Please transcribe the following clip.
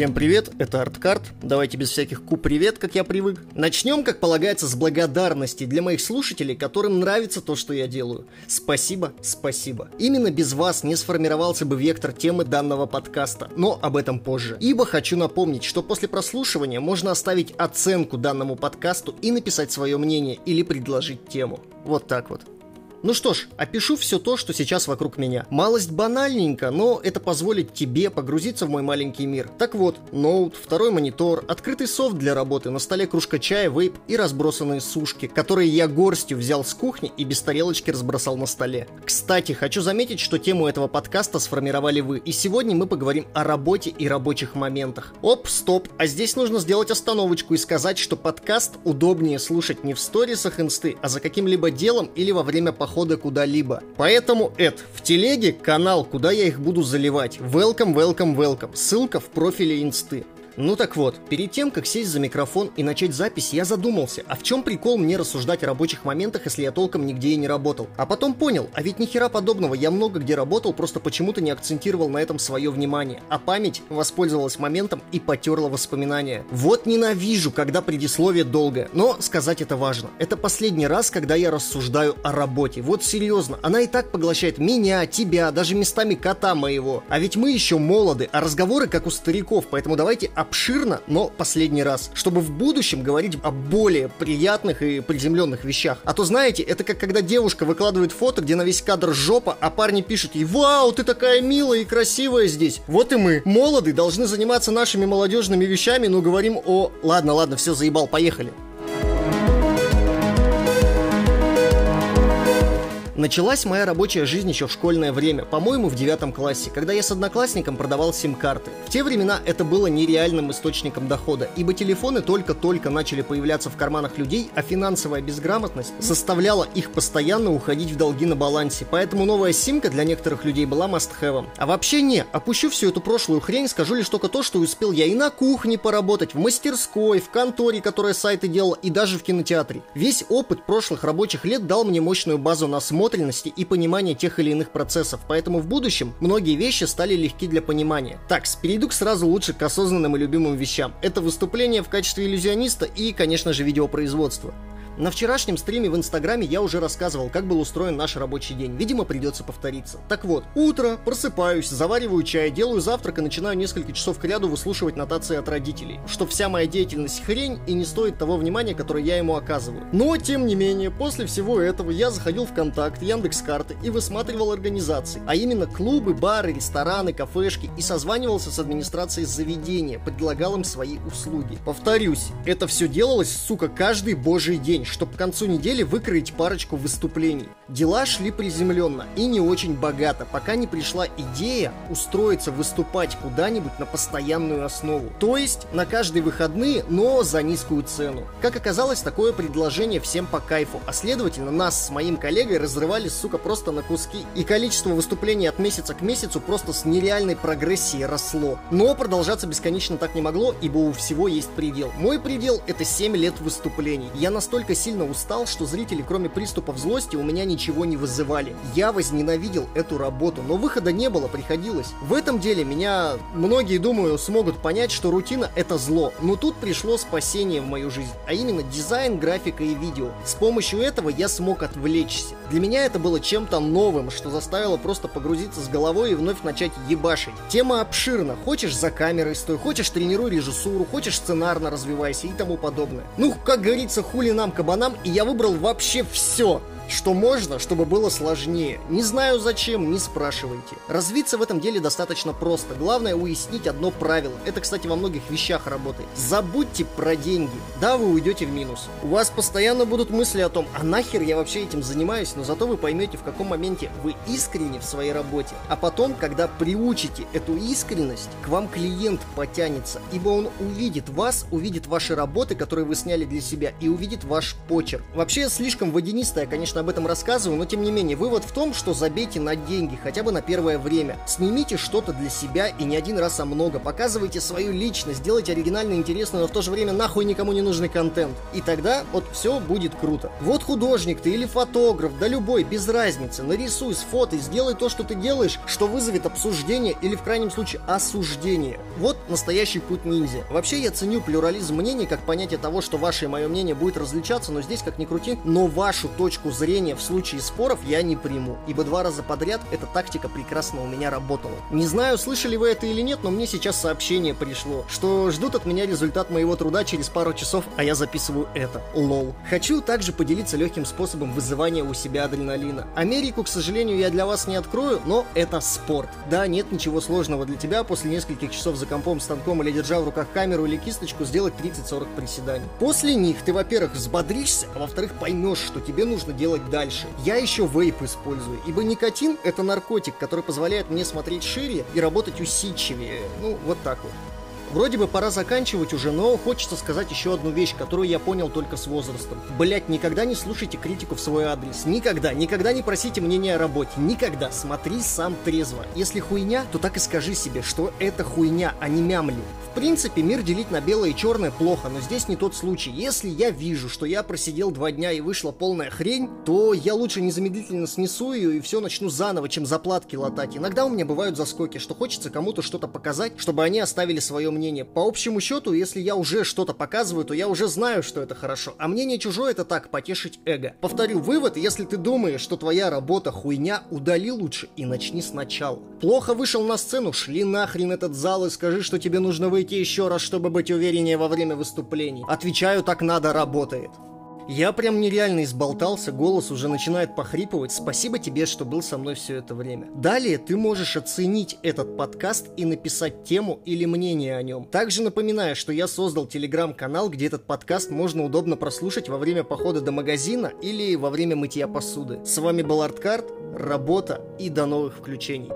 Всем привет, это Арткарт. Давайте без всяких ку-привет, как я привык. Начнем, как полагается, с благодарности для моих слушателей, которым нравится то, что я делаю. Спасибо, спасибо. Именно без вас не сформировался бы вектор темы данного подкаста, но об этом позже. Ибо хочу напомнить, что после прослушивания можно оставить оценку данному подкасту и написать свое мнение или предложить тему. Вот так вот. Ну что ж, опишу все то, что сейчас вокруг меня. Малость банальненько, но это позволит тебе погрузиться в мой маленький мир. Так вот, ноут, второй монитор, открытый софт для работы, на столе кружка чая, вейп и разбросанные сушки, которые я горстью взял с кухни и без тарелочки разбросал на столе. Кстати, хочу заметить, что тему этого подкаста сформировали вы, и сегодня мы поговорим о работе и рабочих моментах. Оп, стоп, а здесь нужно сделать остановочку и сказать, что подкаст удобнее слушать не в сторисах инсты, а за каким-либо делом или во время похода похода куда-либо. Поэтому, Эд, в телеге канал, куда я их буду заливать. Welcome, welcome, welcome. Ссылка в профиле инсты. Ну так вот, перед тем, как сесть за микрофон и начать запись, я задумался, а в чем прикол мне рассуждать о рабочих моментах, если я толком нигде и не работал? А потом понял, а ведь ни хера подобного, я много где работал, просто почему-то не акцентировал на этом свое внимание, а память воспользовалась моментом и потерла воспоминания. Вот ненавижу, когда предисловие долгое, но сказать это важно. Это последний раз, когда я рассуждаю о работе. Вот серьезно, она и так поглощает меня, тебя, даже местами кота моего. А ведь мы еще молоды, а разговоры как у стариков, поэтому давайте обширно, но последний раз, чтобы в будущем говорить о более приятных и приземленных вещах. А то, знаете, это как когда девушка выкладывает фото, где на весь кадр жопа, а парни пишут ей «Вау, ты такая милая и красивая здесь». Вот и мы, молоды, должны заниматься нашими молодежными вещами, но говорим о... Ладно, ладно, все, заебал, поехали. Началась моя рабочая жизнь еще в школьное время, по-моему, в девятом классе, когда я с одноклассником продавал сим-карты. В те времена это было нереальным источником дохода, ибо телефоны только-только начали появляться в карманах людей, а финансовая безграмотность заставляла их постоянно уходить в долги на балансе, поэтому новая симка для некоторых людей была must-have. А вообще не, опущу всю эту прошлую хрень, скажу лишь только то, что успел я и на кухне поработать, в мастерской, в конторе, которая сайты делала, и даже в кинотеатре. Весь опыт прошлых рабочих лет дал мне мощную базу на смотр насмотренности и понимания тех или иных процессов, поэтому в будущем многие вещи стали легки для понимания. Так, перейду сразу лучше к осознанным и любимым вещам. Это выступление в качестве иллюзиониста и, конечно же, видеопроизводство. На вчерашнем стриме в Инстаграме я уже рассказывал, как был устроен наш рабочий день. Видимо, придется повториться. Так вот, утро, просыпаюсь, завариваю чай, делаю завтрак и начинаю несколько часов к ряду выслушивать нотации от родителей. Что вся моя деятельность хрень и не стоит того внимания, которое я ему оказываю. Но, тем не менее, после всего этого я заходил в Контакт, Яндекс Карты и высматривал организации, а именно клубы, бары, рестораны, кафешки и созванивался с администрацией заведения, предлагал им свои услуги. Повторюсь, это все делалось, сука, каждый божий день, чтобы к концу недели выкроить парочку выступлений. Дела шли приземленно и не очень богато, пока не пришла идея устроиться выступать куда-нибудь на постоянную основу. То есть на каждые выходные, но за низкую цену. Как оказалось, такое предложение всем по кайфу, а следовательно нас с моим коллегой разрывали, сука, просто на куски. И количество выступлений от месяца к месяцу просто с нереальной прогрессией росло. Но продолжаться бесконечно так не могло, ибо у всего есть предел. Мой предел это 7 лет выступлений. Я настолько сильно устал, что зрители, кроме приступов злости, у меня ничего не вызывали. Я возненавидел эту работу, но выхода не было, приходилось. В этом деле меня многие, думаю, смогут понять, что рутина это зло. Но тут пришло спасение в мою жизнь, а именно дизайн, графика и видео. С помощью этого я смог отвлечься. Для меня это было чем-то новым, что заставило просто погрузиться с головой и вновь начать ебашить. Тема обширна. Хочешь за камерой стой, хочешь тренируй режиссуру, хочешь сценарно развивайся и тому подобное. Ну, как говорится, хули нам, кабанам, и я выбрал вообще все что можно, чтобы было сложнее. Не знаю зачем, не спрашивайте. Развиться в этом деле достаточно просто. Главное уяснить одно правило. Это, кстати, во многих вещах работает. Забудьте про деньги. Да, вы уйдете в минус. У вас постоянно будут мысли о том, а нахер я вообще этим занимаюсь, но зато вы поймете, в каком моменте вы искренне в своей работе. А потом, когда приучите эту искренность, к вам клиент потянется, ибо он увидит вас, увидит ваши работы, которые вы сняли для себя, и увидит ваш почерк. Вообще, слишком водянистая, конечно, об этом рассказываю, но тем не менее, вывод в том, что забейте на деньги, хотя бы на первое время. Снимите что-то для себя и не один раз, а много. Показывайте свою личность, делайте оригинально интересный, но в то же время нахуй никому не нужный контент. И тогда вот все будет круто. Вот художник ты или фотограф, да любой, без разницы. Нарисуй, сфотай, сделай то, что ты делаешь, что вызовет обсуждение или в крайнем случае осуждение. Вот настоящий путь ниндзя. Вообще я ценю плюрализм мнений как понятие того, что ваше и мое мнение будет различаться, но здесь как ни крути, но вашу точку зрения в случае споров я не приму, ибо два раза подряд эта тактика прекрасно у меня работала. Не знаю, слышали вы это или нет, но мне сейчас сообщение пришло, что ждут от меня результат моего труда через пару часов, а я записываю это. Лол. Хочу также поделиться легким способом вызывания у себя адреналина. Америку, к сожалению, я для вас не открою, но это спорт. Да, нет ничего сложного для тебя после нескольких часов за компом, станком или держа в руках камеру или кисточку сделать 30-40 приседаний. После них ты, во-первых, взбодришься, а во-вторых, поймешь, что тебе нужно делать дальше. Я еще вейп использую, ибо никотин — это наркотик, который позволяет мне смотреть шире и работать усидчивее. Ну, вот так вот. Вроде бы пора заканчивать уже, но хочется сказать еще одну вещь, которую я понял только с возрастом. Блять, никогда не слушайте критику в свой адрес. Никогда. Никогда не просите мнения о работе. Никогда. Смотри сам трезво. Если хуйня, то так и скажи себе, что это хуйня, а не мямли. В принципе, мир делить на белое и черное плохо, но здесь не тот случай. Если я вижу, что я просидел два дня и вышла полная хрень, то я лучше незамедлительно снесу ее и все начну заново, чем заплатки латать. Иногда у меня бывают заскоки, что хочется кому-то что-то показать, чтобы они оставили свое мнение. По общему счету, если я уже что-то показываю, то я уже знаю, что это хорошо. А мнение чужое это так, потешить эго. Повторю, вывод, если ты думаешь, что твоя работа хуйня, удали лучше и начни сначала. Плохо вышел на сцену, шли нахрен этот зал и скажи, что тебе нужно выйти еще раз, чтобы быть увереннее во время выступлений. Отвечаю, так надо, работает. Я прям нереально изболтался, голос уже начинает похрипывать. Спасибо тебе, что был со мной все это время. Далее ты можешь оценить этот подкаст и написать тему или мнение о нем. Также напоминаю, что я создал телеграм-канал, где этот подкаст можно удобно прослушать во время похода до магазина или во время мытья посуды. С вами был Арткарт, работа и до новых включений.